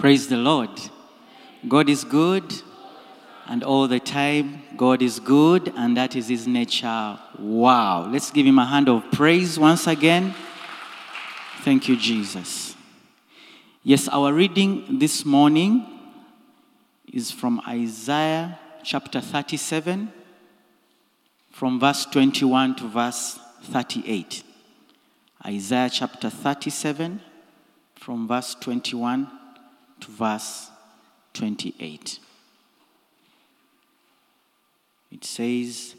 Praise the Lord. God is good, and all the time, God is good, and that is His nature. Wow. Let's give Him a hand of praise once again. Thank you, Jesus. Yes, our reading this morning is from Isaiah chapter 37, from verse 21 to verse 38. Isaiah chapter 37, from verse 21 to verse 28. It says,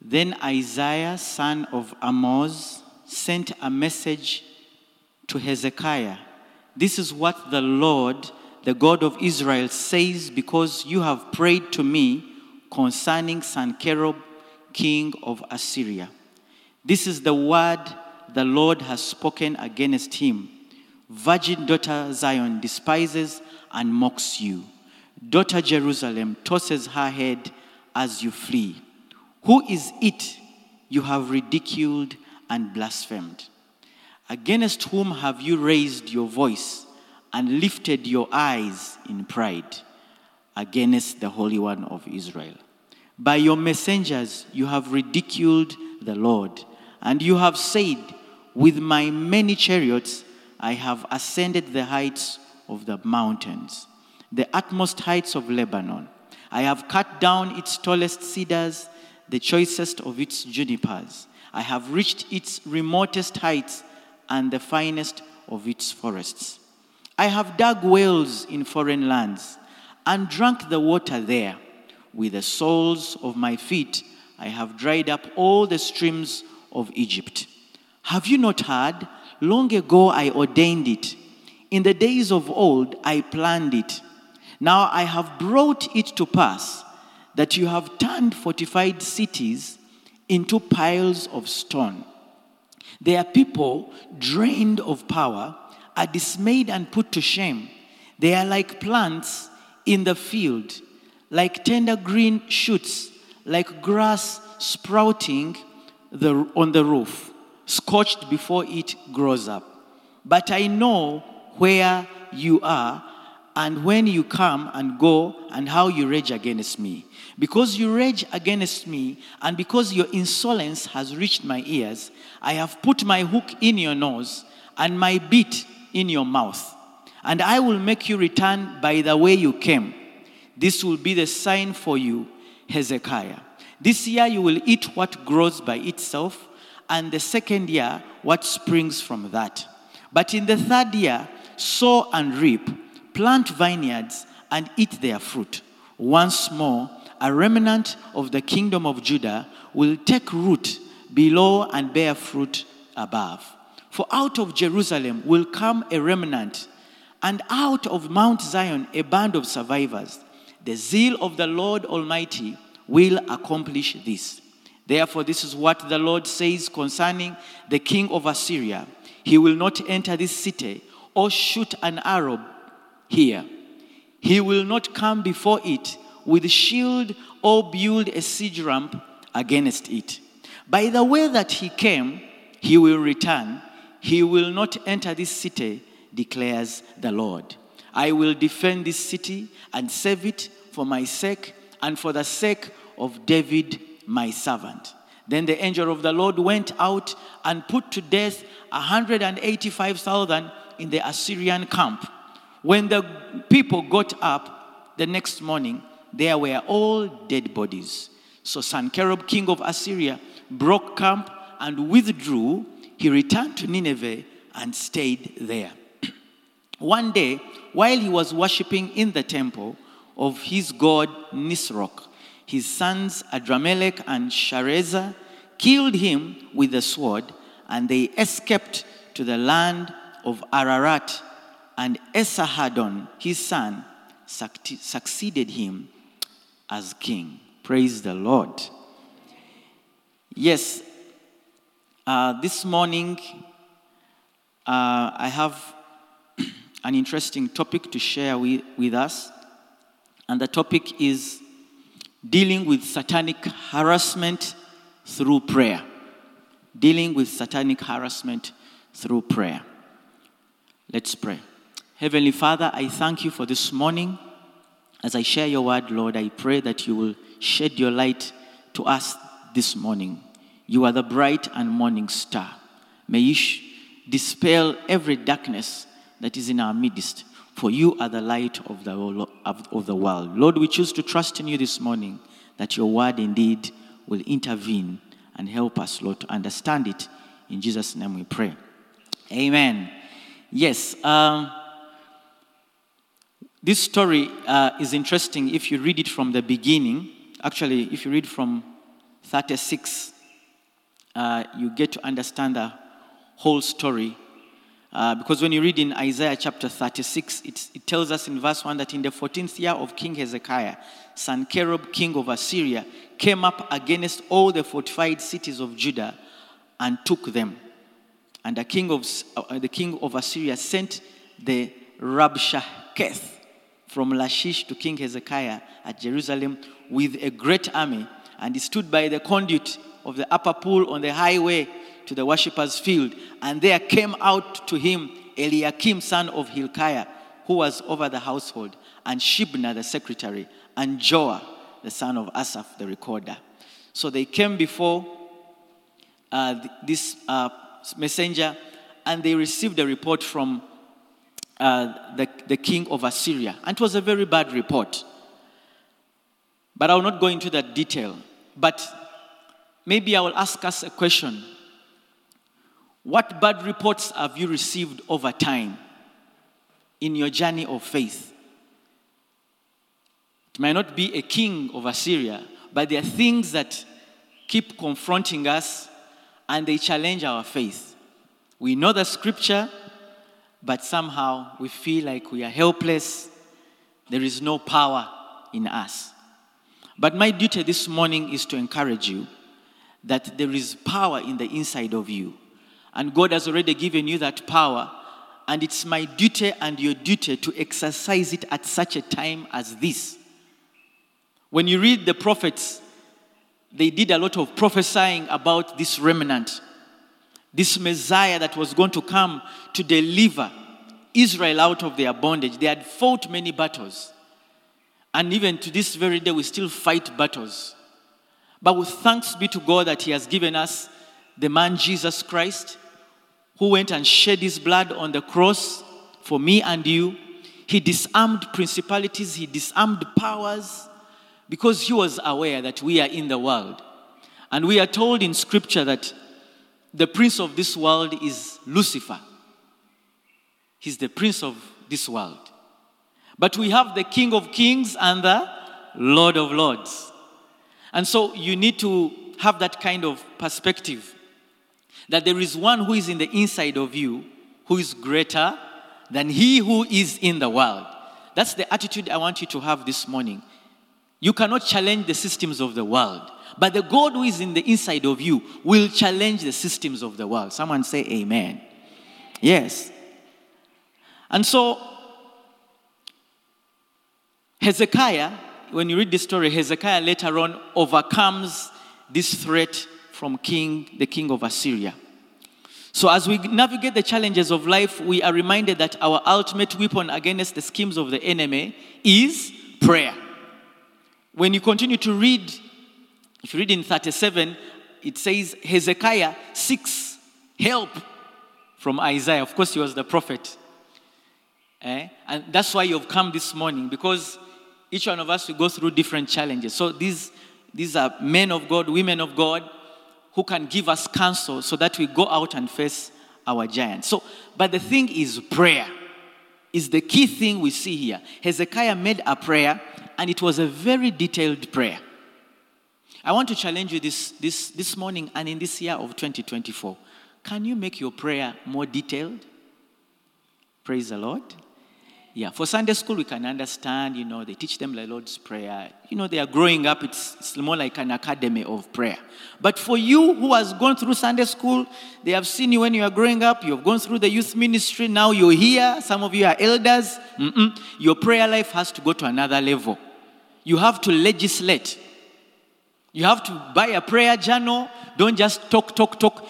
Then Isaiah, son of Amoz, sent a message to Hezekiah. This is what the Lord, the God of Israel, says because you have prayed to me concerning Sennacherib, king of Assyria. This is the word the Lord has spoken against him. Virgin daughter Zion despises and mocks you. Daughter Jerusalem tosses her head as you flee. Who is it you have ridiculed and blasphemed? Against whom have you raised your voice and lifted your eyes in pride? Against the Holy One of Israel. By your messengers you have ridiculed the Lord, and you have said, With my many chariots I have ascended the heights of the mountains, the utmost heights of Lebanon. I have cut down its tallest cedars, the choicest of its junipers. I have reached its remotest heights and the finest of its forests. I have dug wells in foreign lands and drunk the water there. With the soles of my feet, I have dried up all the streams of Egypt. Have you not heard? Long ago I ordained it. In the days of old I planned it. Now I have brought it to pass that you have turned fortified cities into piles of stone. Their people, drained of power, are dismayed and put to shame. They are like plants in the field, like tender green shoots, like grass sprouting the, on the roof, scorched before it grows up. But I know where you are and when you come and go and how you rage against me. Because you rage against me and because your insolence has reached my ears, I have put my hook in your nose and my bit in your mouth. And I will make you return by the way you came. This will be the sign for you, Hezekiah. This year you will eat what grows by itself, and the second year what springs from that. But in the third year, sow and reap, plant vineyards and eat their fruit. Once more, a remnant of the kingdom of Judah will take root below and bear fruit above. For out of Jerusalem will come a remnant, and out of Mount Zion a band of survivors. The zeal of the Lord Almighty will accomplish this. Therefore, this is what the Lord says concerning the king of Assyria He will not enter this city or shoot an arrow here. He will not come before it with shield or build a siege ramp against it. By the way that he came, he will return. He will not enter this city, declares the Lord. I will defend this city and save it for my sake and for the sake of David, my servant. Then the angel of the Lord went out and put to death 185,000 in the Assyrian camp. When the people got up the next morning, there were all dead bodies. So Sennacherib, king of Assyria, broke camp and withdrew. He returned to Nineveh and stayed there. One day, while he was worshiping in the temple of his god Nisroch, his sons Adramelech and Sharezer killed him with the sword, and they escaped to the land of Ararat. And Esarhaddon, his son, succeeded him as king. Praise the Lord. Yes, uh, this morning uh, I have an interesting topic to share with, with us, and the topic is dealing with satanic harassment through prayer. Dealing with satanic harassment through prayer. Let's pray. Heavenly Father, I thank you for this morning. As I share your word, Lord, I pray that you will shed your light to us this morning. You are the bright and morning star. May you sh- dispel every darkness that is in our midst, for you are the light of the, of, the world. Lord, we choose to trust in you this morning that your word indeed will intervene and help us, Lord, to understand it. In Jesus' name we pray. Amen. Yes. Um, this story uh, is interesting if you read it from the beginning. Actually, if you read from 36, uh, you get to understand the whole story. Uh, because when you read in Isaiah chapter 36, it tells us in verse 1 that in the 14th year of King Hezekiah, Sennacherib, king of Assyria, came up against all the fortified cities of Judah and took them. And the king of, uh, the king of Assyria sent the Rabshakeh from Lachish to King Hezekiah at Jerusalem with a great army, and he stood by the conduit of the upper pool on the highway to the worshippers' field. And there came out to him Eliakim, son of Hilkiah, who was over the household, and Shebnah, the secretary, and Joah, the son of Asaph, the recorder. So they came before uh, this uh, messenger, and they received a report from uh, the, the king of Assyria. And it was a very bad report. But I will not go into that detail. But maybe I will ask us a question What bad reports have you received over time in your journey of faith? It might not be a king of Assyria, but there are things that keep confronting us and they challenge our faith. We know the scripture, but somehow we feel like we are helpless. There is no power in us. But my duty this morning is to encourage you that there is power in the inside of you. And God has already given you that power. And it's my duty and your duty to exercise it at such a time as this. When you read the prophets, they did a lot of prophesying about this remnant, this Messiah that was going to come to deliver Israel out of their bondage. They had fought many battles. And even to this very day, we still fight battles. But with thanks be to God that He has given us the man Jesus Christ, who went and shed His blood on the cross for me and you. He disarmed principalities, He disarmed powers because He was aware that we are in the world. And we are told in Scripture that the prince of this world is Lucifer. He's the prince of this world. But we have the King of Kings and the Lord of Lords. And so you need to have that kind of perspective that there is one who is in the inside of you who is greater than he who is in the world. That's the attitude I want you to have this morning. You cannot challenge the systems of the world, but the God who is in the inside of you will challenge the systems of the world. Someone say, Amen. Yes. And so, Hezekiah, when you read this story, Hezekiah later on overcomes this threat from king, the king of Assyria. So, as we navigate the challenges of life, we are reminded that our ultimate weapon against the schemes of the enemy is prayer. When you continue to read, if you read in 37, it says Hezekiah seeks help from Isaiah. Of course, he was the prophet. Eh? And that's why you've come this morning because each one of us will go through different challenges. So these, these are men of God, women of God who can give us counsel so that we go out and face our giants. So, but the thing is prayer is the key thing we see here. Hezekiah made a prayer and it was a very detailed prayer. I want to challenge you this, this, this morning and in this year of 2024. Can you make your prayer more detailed? Praise the Lord. Yeah, for Sunday school, we can understand, you know, they teach them the Lord's Prayer. You know, they are growing up, it's, it's more like an academy of prayer. But for you who has gone through Sunday school, they have seen you when you are growing up, you have gone through the youth ministry, now you're here, some of you are elders. Mm-mm. Your prayer life has to go to another level. You have to legislate. You have to buy a prayer journal. Don't just talk, talk, talk.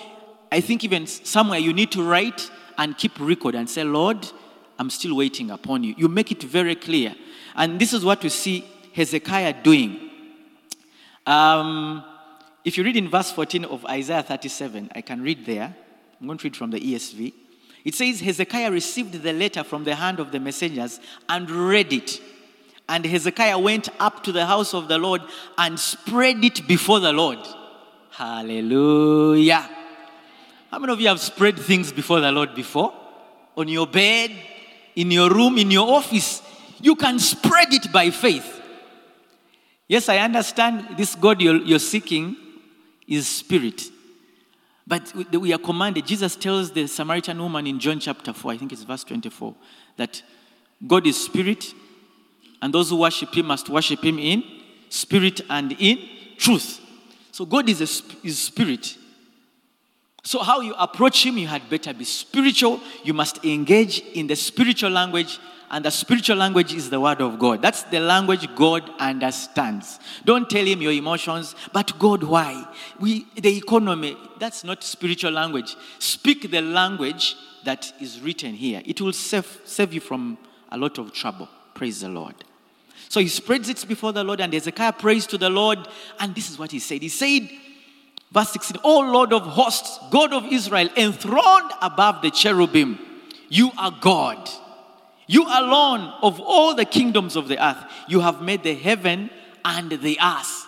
I think even somewhere you need to write and keep record and say, Lord, I'm still waiting upon you. You make it very clear. And this is what we see Hezekiah doing. Um, if you read in verse 14 of Isaiah 37, I can read there. I'm going to read from the ESV. It says, Hezekiah received the letter from the hand of the messengers and read it. And Hezekiah went up to the house of the Lord and spread it before the Lord. Hallelujah. How many of you have spread things before the Lord before? On your bed, in your room, in your office. You can spread it by faith. Yes, I understand this God you're, you're seeking is spirit. But we are commanded, Jesus tells the Samaritan woman in John chapter 4, I think it's verse 24, that God is spirit, and those who worship him must worship him in spirit and in truth. So God is, a, is spirit. So, how you approach him, you had better be spiritual. You must engage in the spiritual language and the spiritual language is the word of God. That's the language God understands. Don't tell him your emotions, but God, why? We, the economy, that's not spiritual language. Speak the language that is written here. It will save, save you from a lot of trouble. Praise the Lord. So he spreads it before the Lord, and Hezekiah prays to the Lord. And this is what he said. He said, verse 16, O Lord of hosts, God of Israel, enthroned above the cherubim, you are God. You alone of all the kingdoms of the earth, you have made the heaven and the earth.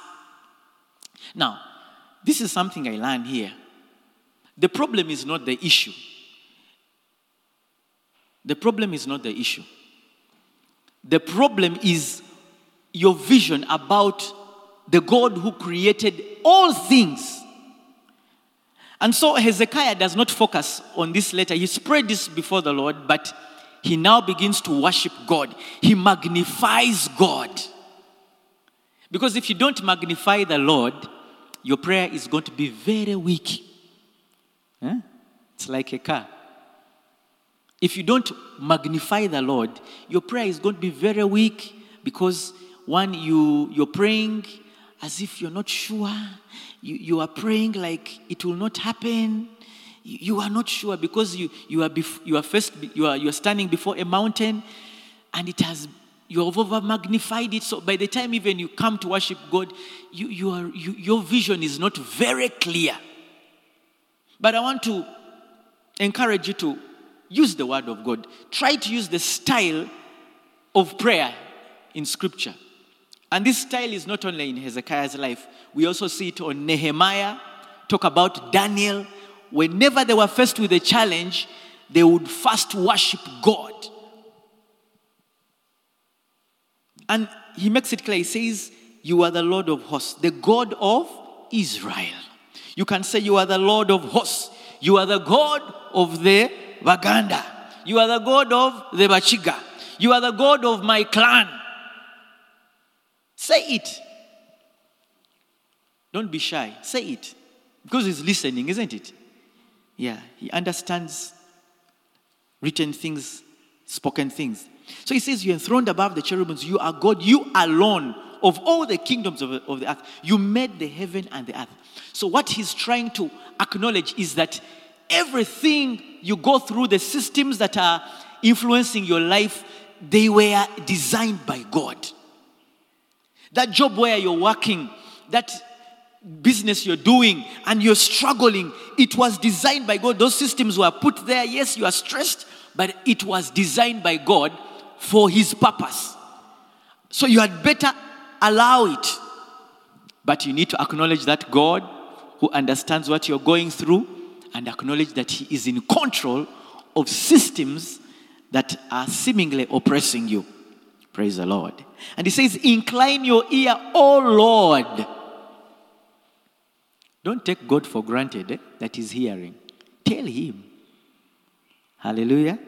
Now, this is something I learned here. The problem is not the issue. The problem is not the issue. The problem is your vision about the God who created all things. And so Hezekiah does not focus on this letter. He spread this before the Lord, but he now begins to worship God. He magnifies God. Because if you don't magnify the Lord, your prayer is going to be very weak. It's like a car. If you don't magnify the Lord, your prayer is going to be very weak because one, you, you're praying as if you're not sure. You, you are praying like it will not happen. You are not sure because you, you, are, bef- you, are first, you, are, you are standing before a mountain and it has you have over magnified it. So by the time even you come to worship god you, you are, you, your vision is not very clear. But i want to encourage you to use the word of god. Try to use the style of prayer in scripture and this style is not only in hezekiah's life we also see it on nehemiah talk about daniel whenever they were faced with a challenge, they would first worship God. And he makes it clear. He says, You are the Lord of hosts, the God of Israel. You can say, You are the Lord of hosts. You are the God of the Baganda. You are the God of the Bachiga. You are the God of my clan. Say it. Don't be shy. Say it. Because he's listening, isn't it? Yeah, he understands written things, spoken things. So he says, You're enthroned above the cherubims. You are God. You alone of all the kingdoms of, of the earth. You made the heaven and the earth. So what he's trying to acknowledge is that everything you go through, the systems that are influencing your life, they were designed by God. That job where you're working, that business you're doing and you're struggling, it was designed by God. Those systems were put there. Yes, you are stressed, but it was designed by God for His purpose. So you had better allow it. But you need to acknowledge that God, who understands what you're going through, and acknowledge that He is in control of systems that are seemingly oppressing you. Praise the Lord. And He says, Incline your ear, O Lord don't take God for granted eh, that He's hearing. Tell Him. Hallelujah.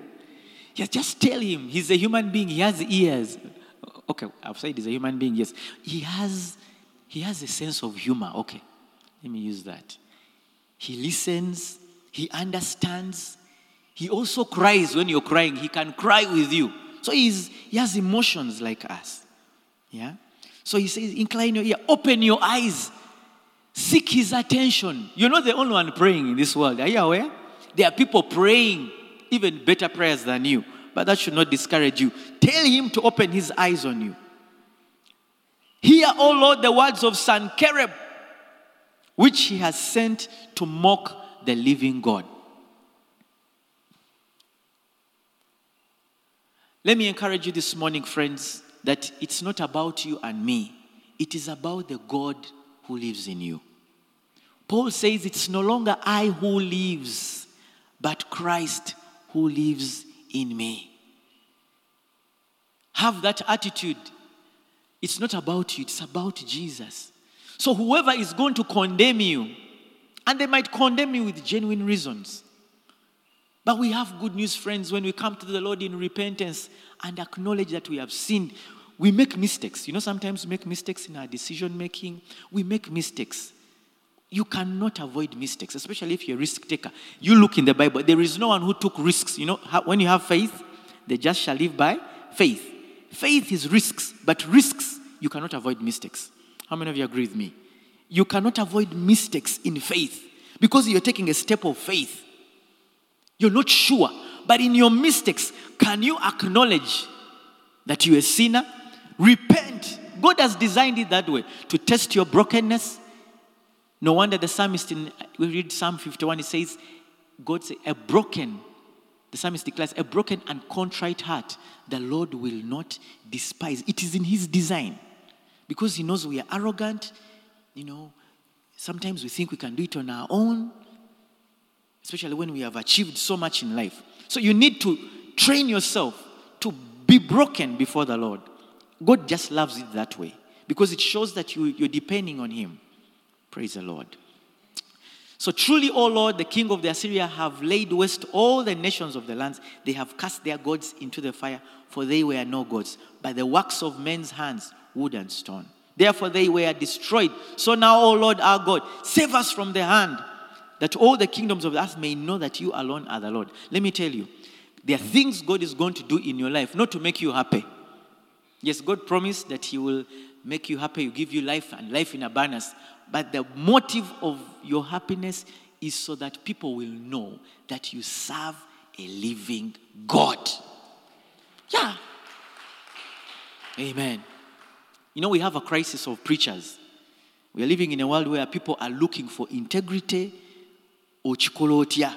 Yes, just tell Him. He's a human being. He has ears. Okay, I've said he's a human being. Yes, he has. He has a sense of humor. Okay, let me use that. He listens. He understands. He also cries when you're crying. He can cry with you. So he's, he has emotions like us. Yeah. So he says, incline your ear, open your eyes Seek his attention. You're not the only one praying in this world. Are you aware? There are people praying even better prayers than you, but that should not discourage you. Tell him to open his eyes on you. Hear, O Lord, the words of Sennacherib, which he has sent to mock the living God. Let me encourage you this morning, friends, that it's not about you and me, it is about the God who lives in you. Paul says, It's no longer I who lives, but Christ who lives in me. Have that attitude. It's not about you, it's about Jesus. So, whoever is going to condemn you, and they might condemn you with genuine reasons. But we have good news, friends, when we come to the Lord in repentance and acknowledge that we have sinned. We make mistakes. You know, sometimes we make mistakes in our decision making. We make mistakes. You cannot avoid mistakes, especially if you're a risk taker. You look in the Bible, there is no one who took risks. You know, when you have faith, the just shall live by faith. Faith is risks, but risks, you cannot avoid mistakes. How many of you agree with me? You cannot avoid mistakes in faith because you're taking a step of faith. You're not sure. But in your mistakes, can you acknowledge that you're a sinner? Repent. God has designed it that way to test your brokenness. No wonder the psalmist in we read Psalm 51, it says, God says, a broken, the psalmist declares, a broken and contrite heart, the Lord will not despise. It is in his design. Because he knows we are arrogant, you know, sometimes we think we can do it on our own especially when we have achieved so much in life. So you need to train yourself to be broken before the Lord. God just loves it that way because it shows that you, you're depending on Him. Praise the Lord. So truly, O Lord, the king of the Assyria, have laid waste all the nations of the lands. They have cast their gods into the fire, for they were no gods, but the works of men's hands, wood and stone. Therefore they were destroyed. So now, O Lord our God, save us from the hand that all the kingdoms of earth may know that you alone are the Lord. Let me tell you, there are things God is going to do in your life, not to make you happy. Yes, God promised that He will make you happy, He will give you life and life in abundance. But the motive of your happiness is so that people will know that you serve a living God. Yeah. Amen. You know, we have a crisis of preachers. We are living in a world where people are looking for integrity, okikola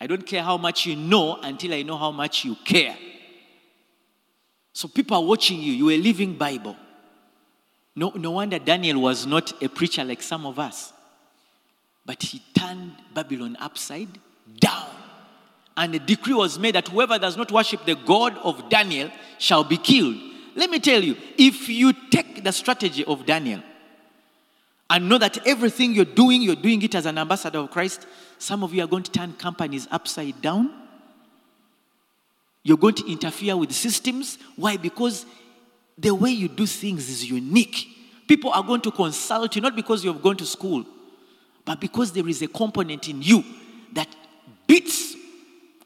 I don't care how much you know until I know how much you care. So people are watching you. You're a living Bible. No, no wonder Daniel was not a preacher like some of us. But he turned Babylon upside down. And a decree was made that whoever does not worship the God of Daniel shall be killed. Let me tell you, if you take the strategy of Daniel, and know that everything you're doing, you're doing it as an ambassador of Christ. Some of you are going to turn companies upside down. You're going to interfere with systems. Why? Because the way you do things is unique. People are going to consult you not because you've gone to school, but because there is a component in you that beats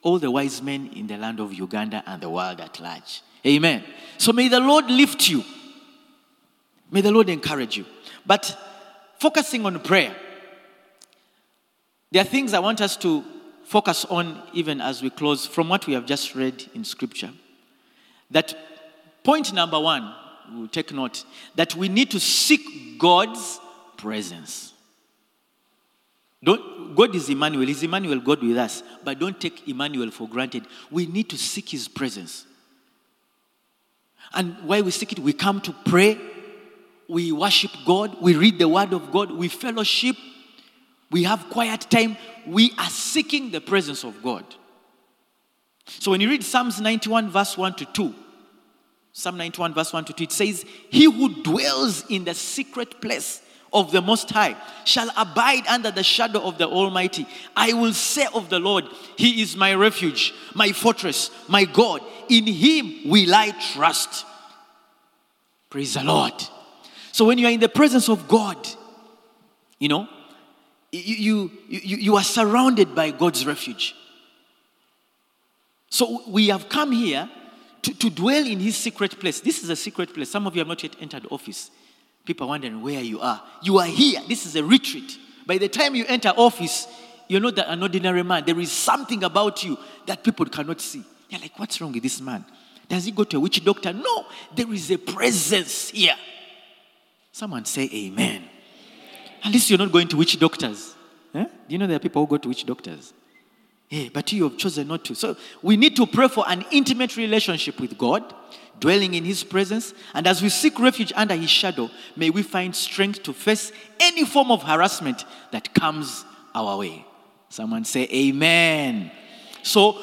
all the wise men in the land of Uganda and the world at large. Amen. So may the Lord lift you. May the Lord encourage you. But focusing on prayer, there are things I want us to focus on even as we close from what we have just read in Scripture. That point number one, we'll take note, that we need to seek God's presence. Don't, God is Emmanuel. Is Emmanuel God with us? But don't take Emmanuel for granted. We need to seek His presence. And why we seek it, we come to pray we worship God, we read the Word of God, we fellowship, we have quiet time, we are seeking the presence of God. So when you read Psalms 91, verse 1 to 2, Psalm 91, verse 1 to 2, it says, He who dwells in the secret place of the Most High shall abide under the shadow of the Almighty. I will say of the Lord, He is my refuge, my fortress, my God. In Him will I trust. Praise the Lord. So when you are in the presence of God, you know, you, you, you, you are surrounded by God's refuge. So we have come here to, to dwell in his secret place. This is a secret place. Some of you have not yet entered office. People are wondering where you are. You are here. This is a retreat. By the time you enter office, you're not an ordinary man. There is something about you that people cannot see. They're like, what's wrong with this man? Does he go to a witch doctor? No, there is a presence here. Someone say amen. At least you're not going to witch doctors. Eh? Do you know there are people who go to witch doctors? Yeah, but you have chosen not to. So we need to pray for an intimate relationship with God, dwelling in His presence. And as we seek refuge under His shadow, may we find strength to face any form of harassment that comes our way. Someone say, Amen. So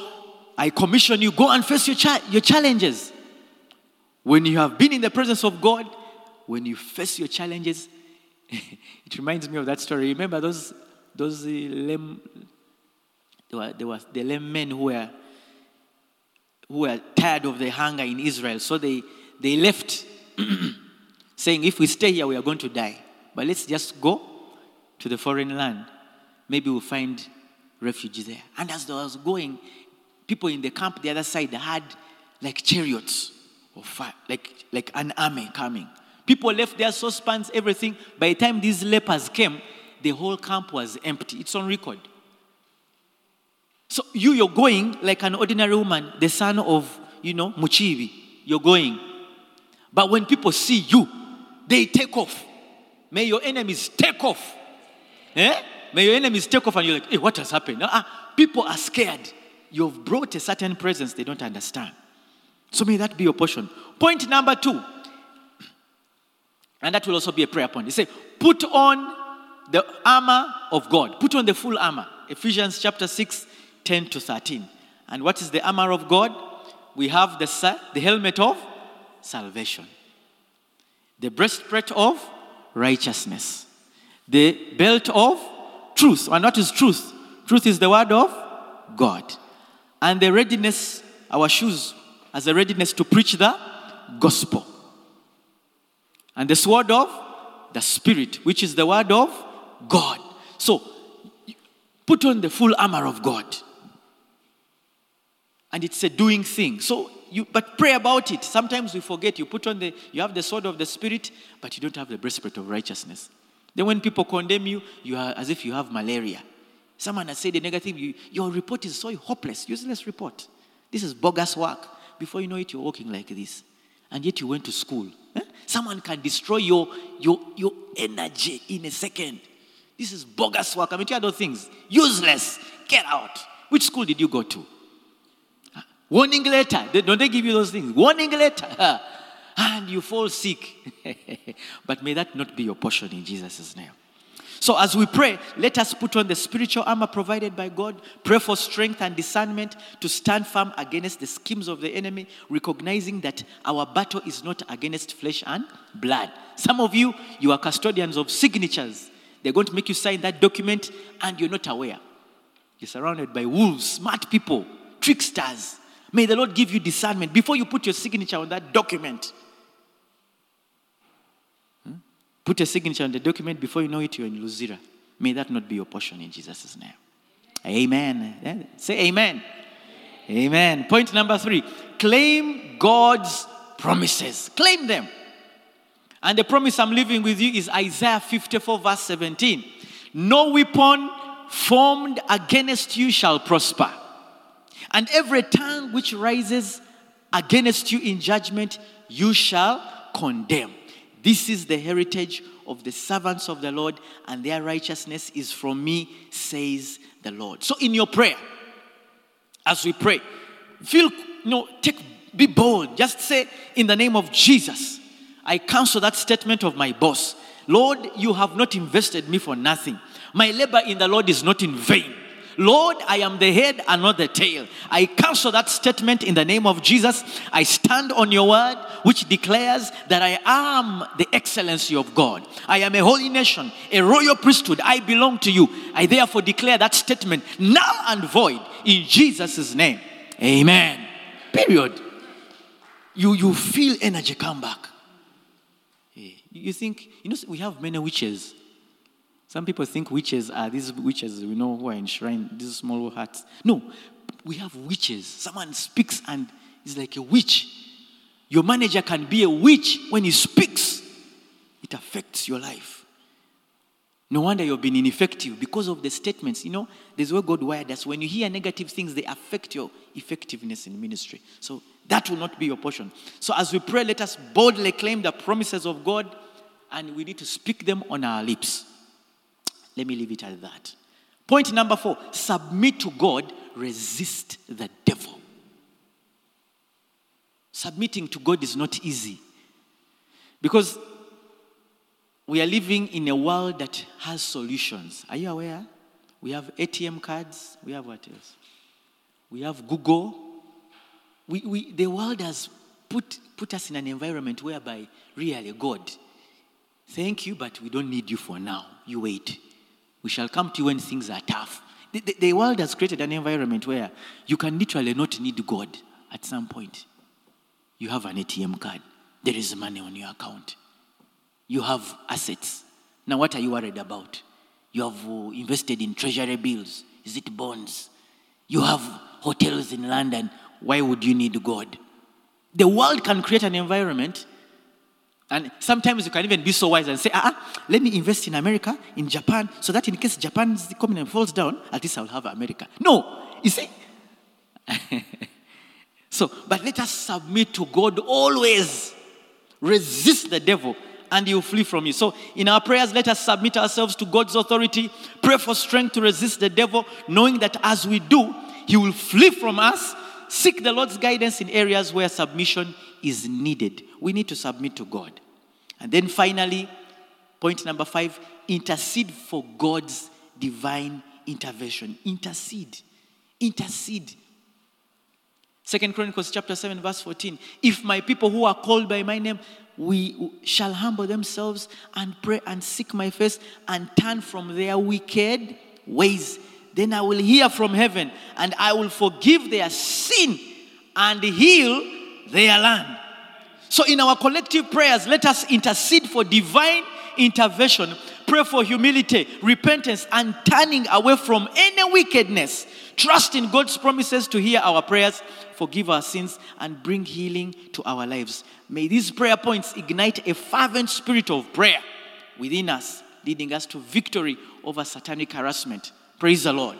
I commission you, go and face your, cha- your challenges. When you have been in the presence of God, when you face your challenges, it reminds me of that story. Remember those, those uh, lame, were, was the lame men who were, who were tired of the hunger in Israel. So they, they left, saying, If we stay here, we are going to die. But let's just go to the foreign land. Maybe we'll find refuge there. And as they was going, people in the camp the other side had like chariots or fire, like, like an army coming. People left their saucepans, everything. By the time these lepers came, the whole camp was empty. It's on record. So you, you're going like an ordinary woman, the son of, you know, Muchibi. You're going. But when people see you, they take off. May your enemies take off. Eh? May your enemies take off and you're like, hey, what has happened? Uh-uh. People are scared you've brought a certain presence they don't understand. So may that be your portion. Point number two, and that will also be a prayer point. He said, put on the armor of God. Put on the full armor. Ephesians chapter 6, 10 to 13. And what is the armor of God? We have the, the helmet of salvation, the breastplate of righteousness, the belt of truth. And what is truth? Truth is the word of God and the readiness, our shoes, as a readiness to preach the gospel. And the sword of the Spirit, which is the word of God. So, put on the full armor of God. And it's a doing thing. So, you, but pray about it. Sometimes we forget. You put on the, you have the sword of the Spirit, but you don't have the breastplate of righteousness. Then when people condemn you, you are as if you have malaria. Someone has said a negative, you, your report is so hopeless, useless report. This is bogus work. Before you know it, you're walking like this. And yet you went to school. Someone can destroy your, your, your energy in a second. This is bogus work. I mean, two other things. Useless. Get out. Which school did you go to? Warning letter. Don't they give you those things? Warning letter. and you fall sick. but may that not be your portion in Jesus' name. So, as we pray, let us put on the spiritual armor provided by God, pray for strength and discernment to stand firm against the schemes of the enemy, recognizing that our battle is not against flesh and blood. Some of you, you are custodians of signatures. They're going to make you sign that document and you're not aware. You're surrounded by wolves, smart people, tricksters. May the Lord give you discernment before you put your signature on that document. Put a signature on the document before you know it, you're in Luzira. May that not be your portion in Jesus' name. Amen. Say amen. Amen. Point number three claim God's promises. Claim them. And the promise I'm leaving with you is Isaiah 54, verse 17. No weapon formed against you shall prosper. And every tongue which rises against you in judgment, you shall condemn. This is the heritage of the servants of the Lord, and their righteousness is from me, says the Lord. So, in your prayer, as we pray, feel, you know, take, be bold. Just say, in the name of Jesus, I cancel that statement of my boss. Lord, you have not invested me for nothing. My labor in the Lord is not in vain. Lord, I am the head and not the tail. I cancel that statement in the name of Jesus. I stand on your word, which declares that I am the excellency of God. I am a holy nation, a royal priesthood. I belong to you. I therefore declare that statement null and void in Jesus' name. Amen. Period. You, you feel energy come back. You think, you know, we have many witches some people think witches are these witches we know who are enshrined, these small huts. No, we have witches. Someone speaks and is like a witch. Your manager can be a witch when he speaks, it affects your life. No wonder you've been ineffective because of the statements. You know, there's where God wired us. When you hear negative things, they affect your effectiveness in ministry. So that will not be your portion. So as we pray, let us boldly claim the promises of God and we need to speak them on our lips. Let me leave it at that. Point number four submit to God, resist the devil. Submitting to God is not easy because we are living in a world that has solutions. Are you aware? We have ATM cards. We have what else? We have Google. We, we, the world has put, put us in an environment whereby really God, thank you, but we don't need you for now. You wait. We shall come to you when things are tough. The, the, the world has created an environment where you can literally not need God at some point. You have an ATM card, there is money on your account, you have assets. Now, what are you worried about? You have uh, invested in treasury bills. Is it bonds? You have hotels in London. Why would you need God? The world can create an environment and sometimes you can even be so wise and say, ah, ah, let me invest in America, in Japan, so that in case Japan's economy falls down, at least I'll have America. No, you see? so, but let us submit to God always. Resist the devil and he will flee from you. So, in our prayers, let us submit ourselves to God's authority. Pray for strength to resist the devil, knowing that as we do, he will flee from us. Seek the Lord's guidance in areas where submission is needed. We need to submit to God. And then finally, point number five intercede for God's divine intervention. Intercede. Intercede. Second Chronicles chapter 7, verse 14. If my people who are called by my name we shall humble themselves and pray and seek my face and turn from their wicked ways, then I will hear from heaven and I will forgive their sin and heal their land. So, in our collective prayers, let us intercede for divine intervention, pray for humility, repentance, and turning away from any wickedness. Trust in God's promises to hear our prayers, forgive our sins, and bring healing to our lives. May these prayer points ignite a fervent spirit of prayer within us, leading us to victory over satanic harassment. Praise the Lord.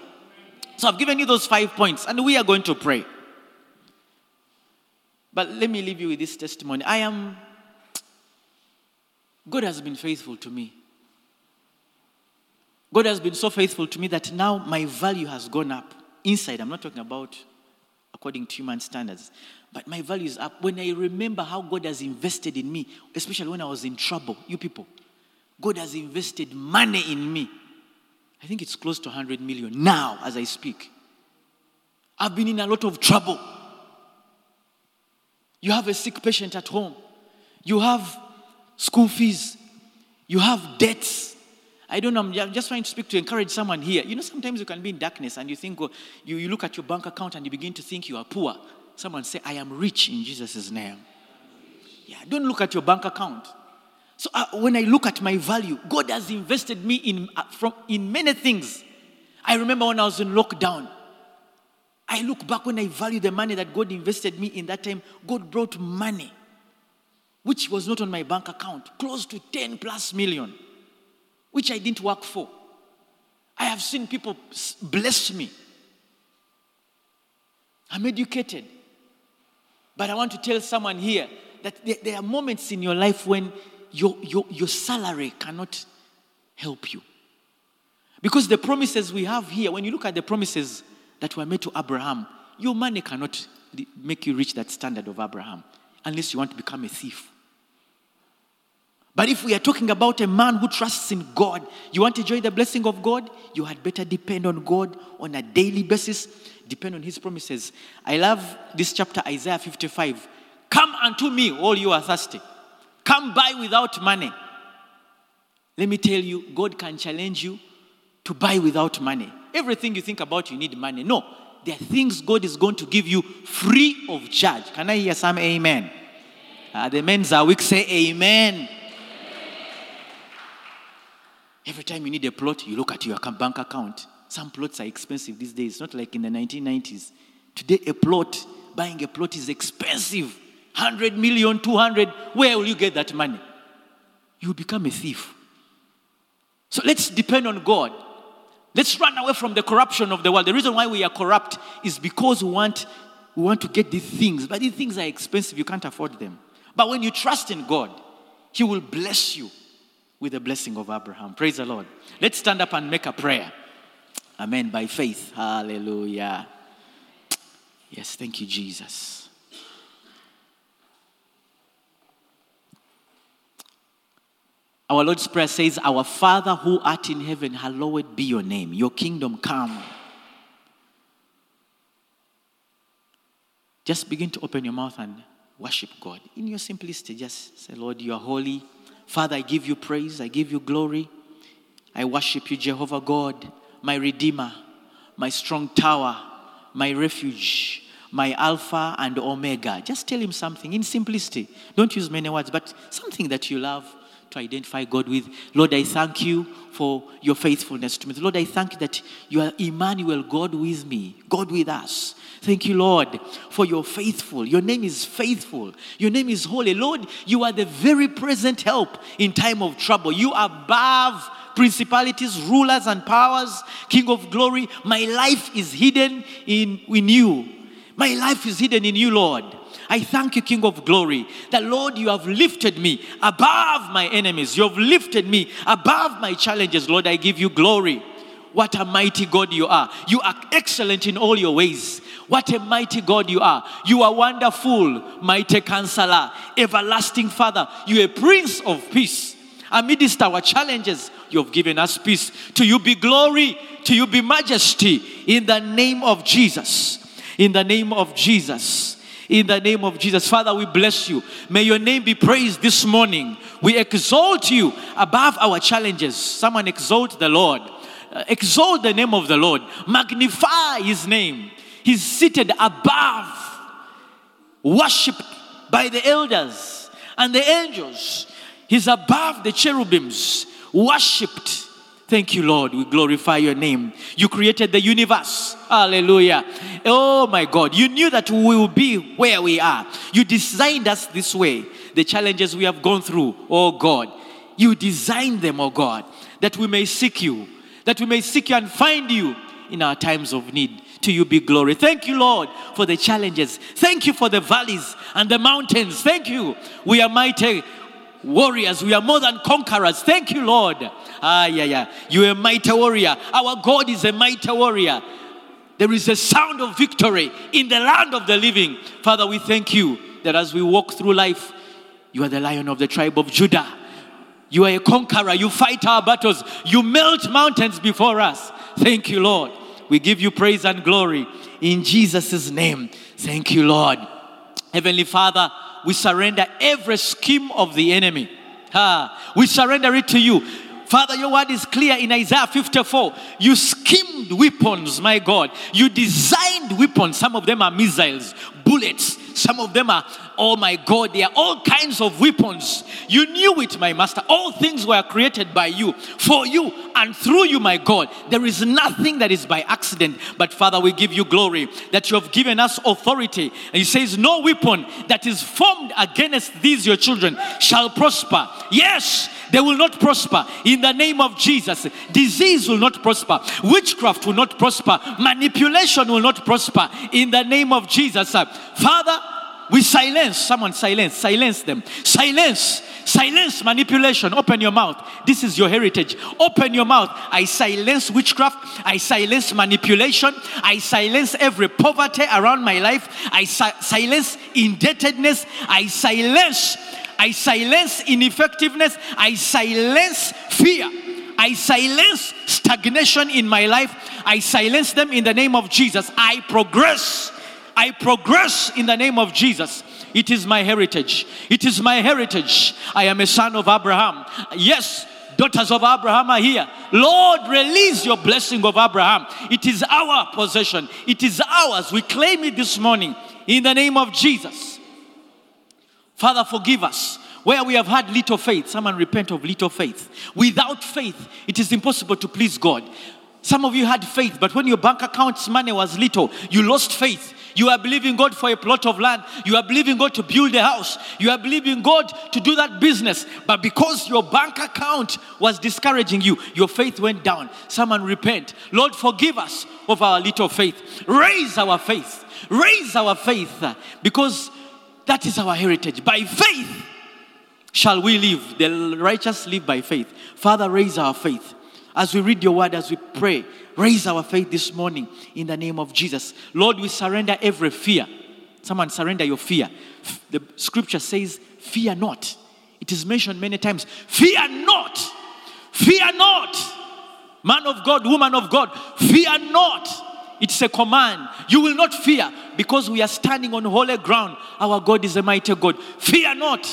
So, I've given you those five points, and we are going to pray. But let me leave you with this testimony. I am, God has been faithful to me. God has been so faithful to me that now my value has gone up inside. I'm not talking about according to human standards, but my value is up. When I remember how God has invested in me, especially when I was in trouble, you people, God has invested money in me. I think it's close to 100 million now as I speak. I've been in a lot of trouble. You have a sick patient at home. You have school fees. You have debts. I don't know, I'm just trying to speak to encourage someone here. You know, sometimes you can be in darkness and you think, oh, you, you look at your bank account and you begin to think you are poor. Someone say, I am rich in Jesus' name. Yeah, don't look at your bank account. So uh, when I look at my value, God has invested me in, uh, from, in many things. I remember when I was in lockdown, I look back when I value the money that God invested me in that time, God brought money, which was not on my bank account, close to 10 plus million, which I didn't work for. I have seen people bless me. I'm educated. But I want to tell someone here that there are moments in your life when your, your, your salary cannot help you. Because the promises we have here, when you look at the promises that were made to Abraham, your money cannot make you reach that standard of Abraham unless you want to become a thief. But if we are talking about a man who trusts in God, you want to enjoy the blessing of God, you had better depend on God on a daily basis, depend on his promises. I love this chapter, Isaiah 55. Come unto me, all you are thirsty. Come buy without money. Let me tell you, God can challenge you to buy without money. Everything you think about, you need money. No, there are things God is going to give you free of charge. Can I hear some amen? Uh, the men's are weak, say amen. amen. Every time you need a plot, you look at your bank account. Some plots are expensive these days, not like in the 1990s. Today, a plot, buying a plot is expensive 100 million, 200. Where will you get that money? You become a thief. So let's depend on God. Let's run away from the corruption of the world. The reason why we are corrupt is because we want, we want to get these things, but these things are expensive, you can't afford them. But when you trust in God, He will bless you with the blessing of Abraham. Praise the Lord. Let's stand up and make a prayer. Amen. By faith. Hallelujah. Yes, thank you, Jesus. Our Lord's Prayer says, Our Father who art in heaven, hallowed be your name. Your kingdom come. Just begin to open your mouth and worship God. In your simplicity, just say, Lord, you are holy. Father, I give you praise. I give you glory. I worship you, Jehovah God, my Redeemer, my strong tower, my refuge, my Alpha and Omega. Just tell him something in simplicity. Don't use many words, but something that you love to identify God with. Lord, I thank you for your faithfulness to me. Lord, I thank you that you are Emmanuel, God with me, God with us. Thank you, Lord, for your faithful. Your name is faithful. Your name is holy. Lord, you are the very present help in time of trouble. You are above principalities, rulers, and powers, King of glory. My life is hidden in, in you. My life is hidden in you, Lord. I thank you, King of glory, that Lord, you have lifted me above my enemies. You have lifted me above my challenges. Lord, I give you glory. What a mighty God you are. You are excellent in all your ways. What a mighty God you are. You are wonderful, mighty counselor, everlasting Father. You are a prince of peace. Amidst our challenges, you have given us peace. To you be glory, to you be majesty in the name of Jesus. In the name of Jesus in the name of Jesus. Father, we bless you. May your name be praised this morning. We exalt you above our challenges. Someone exalt the Lord. Uh, exalt the name of the Lord. Magnify his name. He's seated above, worshipped by the elders and the angels. He's above the cherubims, worshipped Thank you, Lord. We glorify your name. You created the universe. Hallelujah. Oh my God. You knew that we will be where we are. You designed us this way. The challenges we have gone through, oh God. You designed them, oh God, that we may seek you, that we may seek you and find you in our times of need. To you be glory. Thank you, Lord, for the challenges. Thank you for the valleys and the mountains. Thank you. We are mighty warriors. We are more than conquerors. Thank you, Lord. Ah, yeah, yeah. You're a mighty warrior. Our God is a mighty warrior. There is a sound of victory in the land of the living. Father, we thank you that as we walk through life, you are the lion of the tribe of Judah. You are a conqueror. You fight our battles. You melt mountains before us. Thank you, Lord. We give you praise and glory in Jesus' name. Thank you, Lord. Heavenly Father, we surrender every scheme of the enemy. Ah, we surrender it to you. Father, your word is clear in Isaiah 54. You schemed weapons, my God. You designed weapons. Some of them are missiles, bullets. Some of them are, oh my God, there are all kinds of weapons. You knew it, my master. All things were created by you, for you, and through you, my God. There is nothing that is by accident. But Father, we give you glory that you have given us authority. And He says, No weapon that is formed against these your children shall prosper. Yes, they will not prosper in the name of Jesus. Disease will not prosper. Witchcraft will not prosper. Manipulation will not prosper in the name of Jesus. Uh, Father, we silence, someone silence, silence them. Silence, silence manipulation. Open your mouth. This is your heritage. Open your mouth. I silence witchcraft. I silence manipulation. I silence every poverty around my life. I si- silence indebtedness. I silence I silence ineffectiveness. I silence fear. I silence stagnation in my life. I silence them in the name of Jesus. I progress. I progress in the name of Jesus. It is my heritage. It is my heritage. I am a son of Abraham. Yes, daughters of Abraham are here. Lord, release your blessing of Abraham. It is our possession, it is ours. We claim it this morning in the name of Jesus. Father, forgive us where we have had little faith. Someone repent of little faith. Without faith, it is impossible to please God. Some of you had faith, but when your bank account's money was little, you lost faith. You are believing God for a plot of land. You are believing God to build a house. You are believing God to do that business. But because your bank account was discouraging you, your faith went down. Someone repent. Lord, forgive us of our little faith. Raise our faith. Raise our faith because that is our heritage. By faith shall we live. The righteous live by faith. Father, raise our faith. As we read your word, as we pray, raise our faith this morning in the name of Jesus. Lord, we surrender every fear. Someone surrender your fear. The scripture says, Fear not. It is mentioned many times. Fear not. Fear not. Man of God, woman of God, fear not. It's a command. You will not fear because we are standing on holy ground. Our God is a mighty God. Fear not.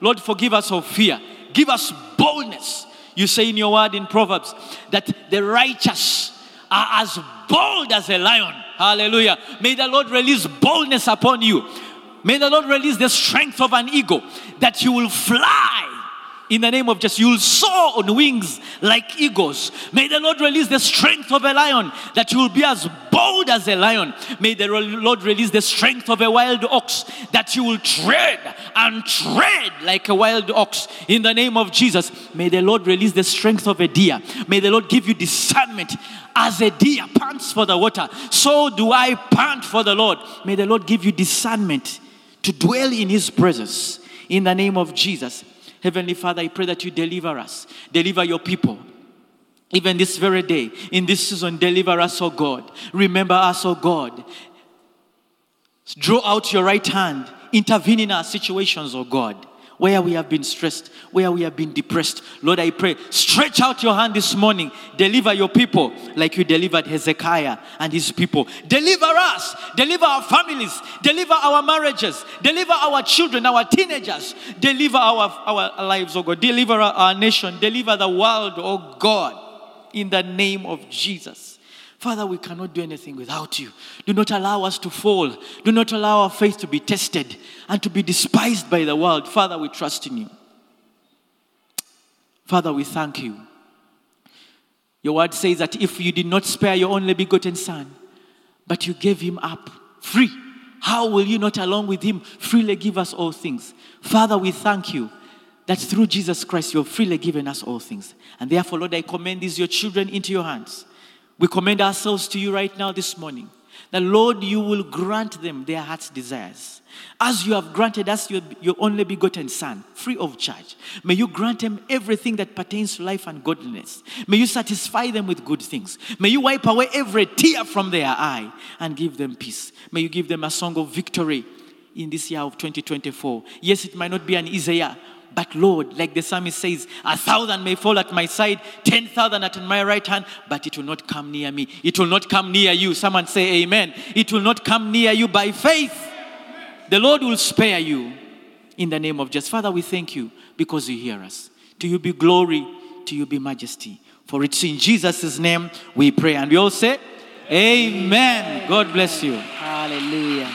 Lord, forgive us of fear. Give us boldness. You say in your word in Proverbs that the righteous are as bold as a lion. Hallelujah. May the Lord release boldness upon you. May the Lord release the strength of an eagle that you will fly in the name of Jesus. You'll soar on wings like eagles. May the Lord release the strength of a lion that you will be as bold as a lion. May the Lord release the strength of a wild ox that you will tread and tread like a wild ox in the name of Jesus. May the Lord release the strength of a deer. May the Lord give you discernment as a deer pants for the water. So do I pant for the Lord. May the Lord give you discernment to dwell in his presence in the name of Jesus. Heavenly Father, I pray that you deliver us, deliver your people. Even this very day, in this season, deliver us, oh God. Remember us, oh God. Draw out your right hand, intervene in our situations, oh God where we have been stressed, where we have been depressed. Lord, I pray, stretch out your hand this morning. Deliver your people like you delivered Hezekiah and his people. Deliver us, deliver our families, deliver our marriages, deliver our children, our teenagers, deliver our, our lives, oh God. Deliver our nation, deliver the world, oh God, in the name of Jesus. Father, we cannot do anything without you. Do not allow us to fall. Do not allow our faith to be tested and to be despised by the world. Father, we trust in you. Father, we thank you. Your word says that if you did not spare your only begotten Son, but you gave him up free, how will you not, along with him, freely give us all things? Father, we thank you that through Jesus Christ you have freely given us all things. And therefore, Lord, I commend these your children into your hands. We commend ourselves to you right now this morning. The Lord, you will grant them their heart's desires. As you have granted us your, your only begotten Son, free of charge. May you grant them everything that pertains to life and godliness. May you satisfy them with good things. May you wipe away every tear from their eye and give them peace. May you give them a song of victory in this year of 2024. Yes, it might not be an year, but Lord, like the psalmist says, a thousand may fall at my side, ten thousand at my right hand, but it will not come near me. It will not come near you. Someone say amen. It will not come near you by faith. The Lord will spare you in the name of Jesus. Father, we thank you because you hear us. To you be glory, to you be majesty. For it's in Jesus' name we pray. And we all say, Amen. God bless you. Hallelujah.